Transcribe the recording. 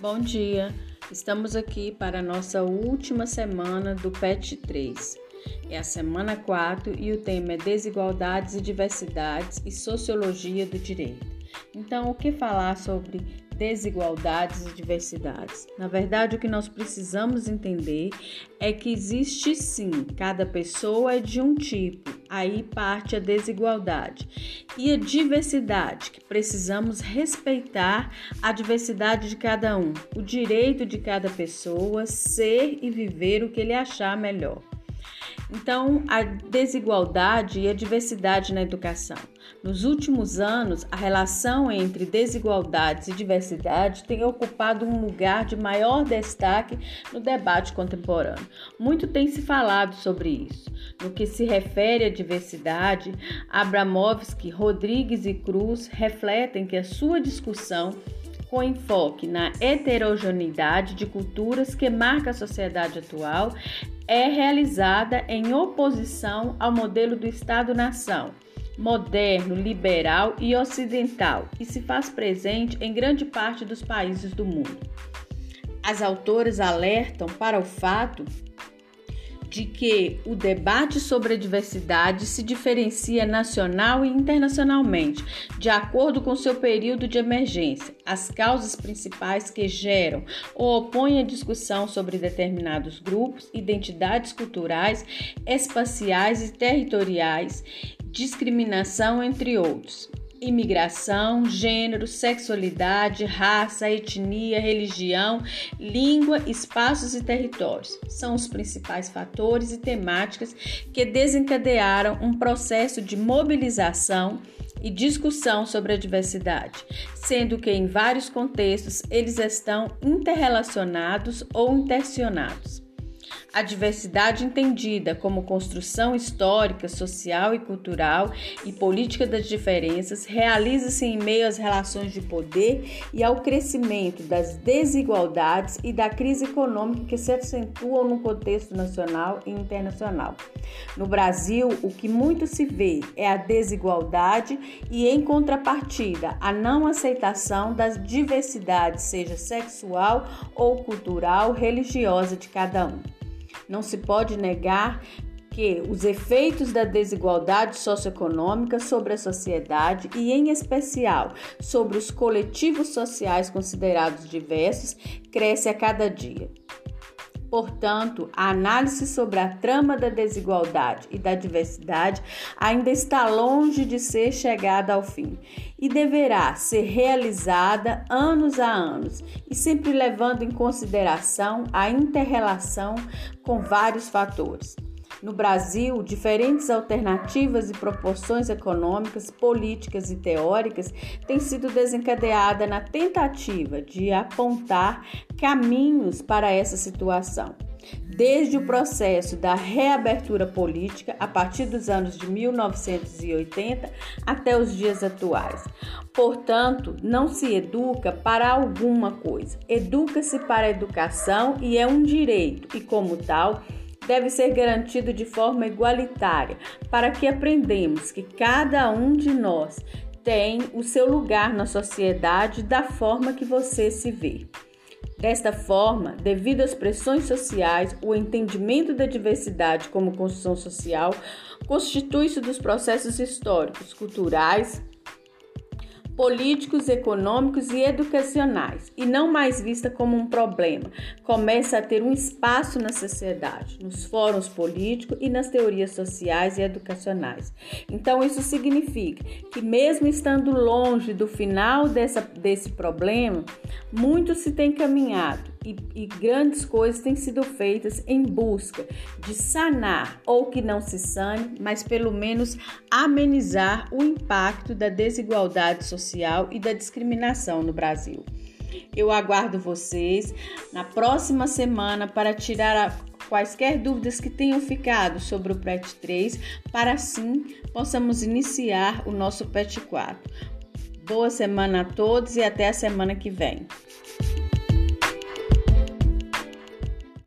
Bom dia, estamos aqui para a nossa última semana do PET 3. É a semana 4 e o tema é Desigualdades e Diversidades e Sociologia do Direito. Então, o que falar sobre desigualdades e diversidades. Na verdade, o que nós precisamos entender é que existe sim, cada pessoa é de um tipo, aí parte a desigualdade. E a diversidade, que precisamos respeitar a diversidade de cada um, o direito de cada pessoa ser e viver o que ele achar melhor. Então, a desigualdade e a diversidade na educação. Nos últimos anos, a relação entre desigualdades e diversidade tem ocupado um lugar de maior destaque no debate contemporâneo. Muito tem se falado sobre isso. No que se refere à diversidade, Abramovski, Rodrigues e Cruz refletem que a sua discussão com enfoque na heterogeneidade de culturas que marca a sociedade atual, é realizada em oposição ao modelo do Estado-nação moderno, liberal e ocidental e se faz presente em grande parte dos países do mundo. As autoras alertam para o fato de que o debate sobre a diversidade se diferencia nacional e internacionalmente, de acordo com seu período de emergência, as causas principais que geram ou opõem a discussão sobre determinados grupos, identidades culturais, espaciais e territoriais, discriminação, entre outros imigração, gênero, sexualidade, raça, etnia, religião, língua, espaços e territórios. São os principais fatores e temáticas que desencadearam um processo de mobilização e discussão sobre a diversidade, sendo que em vários contextos eles estão interrelacionados ou intencionados. A diversidade entendida como construção histórica, social e cultural e política das diferenças realiza-se em meio às relações de poder e ao crescimento das desigualdades e da crise econômica que se acentuam no contexto nacional e internacional. No Brasil, o que muito se vê é a desigualdade e, em contrapartida, a não aceitação das diversidades, seja sexual ou cultural, religiosa de cada um. Não se pode negar que os efeitos da desigualdade socioeconômica sobre a sociedade e, em especial, sobre os coletivos sociais considerados diversos, cresce a cada dia. Portanto, a análise sobre a trama da desigualdade e da diversidade ainda está longe de ser chegada ao fim e deverá ser realizada anos a anos e sempre levando em consideração a interrelação com vários fatores. No Brasil, diferentes alternativas e proporções econômicas, políticas e teóricas têm sido desencadeadas na tentativa de apontar caminhos para essa situação. Desde o processo da reabertura política, a partir dos anos de 1980 até os dias atuais. Portanto, não se educa para alguma coisa, educa-se para a educação e é um direito, e como tal, deve ser garantido de forma igualitária, para que aprendemos que cada um de nós tem o seu lugar na sociedade da forma que você se vê. Desta forma, devido às pressões sociais, o entendimento da diversidade como construção social constitui-se dos processos históricos, culturais, políticos, econômicos e educacionais, e não mais vista como um problema, começa a ter um espaço na sociedade, nos fóruns políticos e nas teorias sociais e educacionais. Então, isso significa que, mesmo estando longe do final dessa, desse problema, muito se tem caminhado e, e, grandes coisas têm sido feitas em busca de sanar, ou que não se sane, mas pelo menos amenizar o impacto da desigualdade social e da discriminação no Brasil. Eu aguardo vocês na próxima semana para tirar quaisquer dúvidas que tenham ficado sobre o PET 3, para assim possamos iniciar o nosso PET 4. Boa semana a todos e até a semana que vem.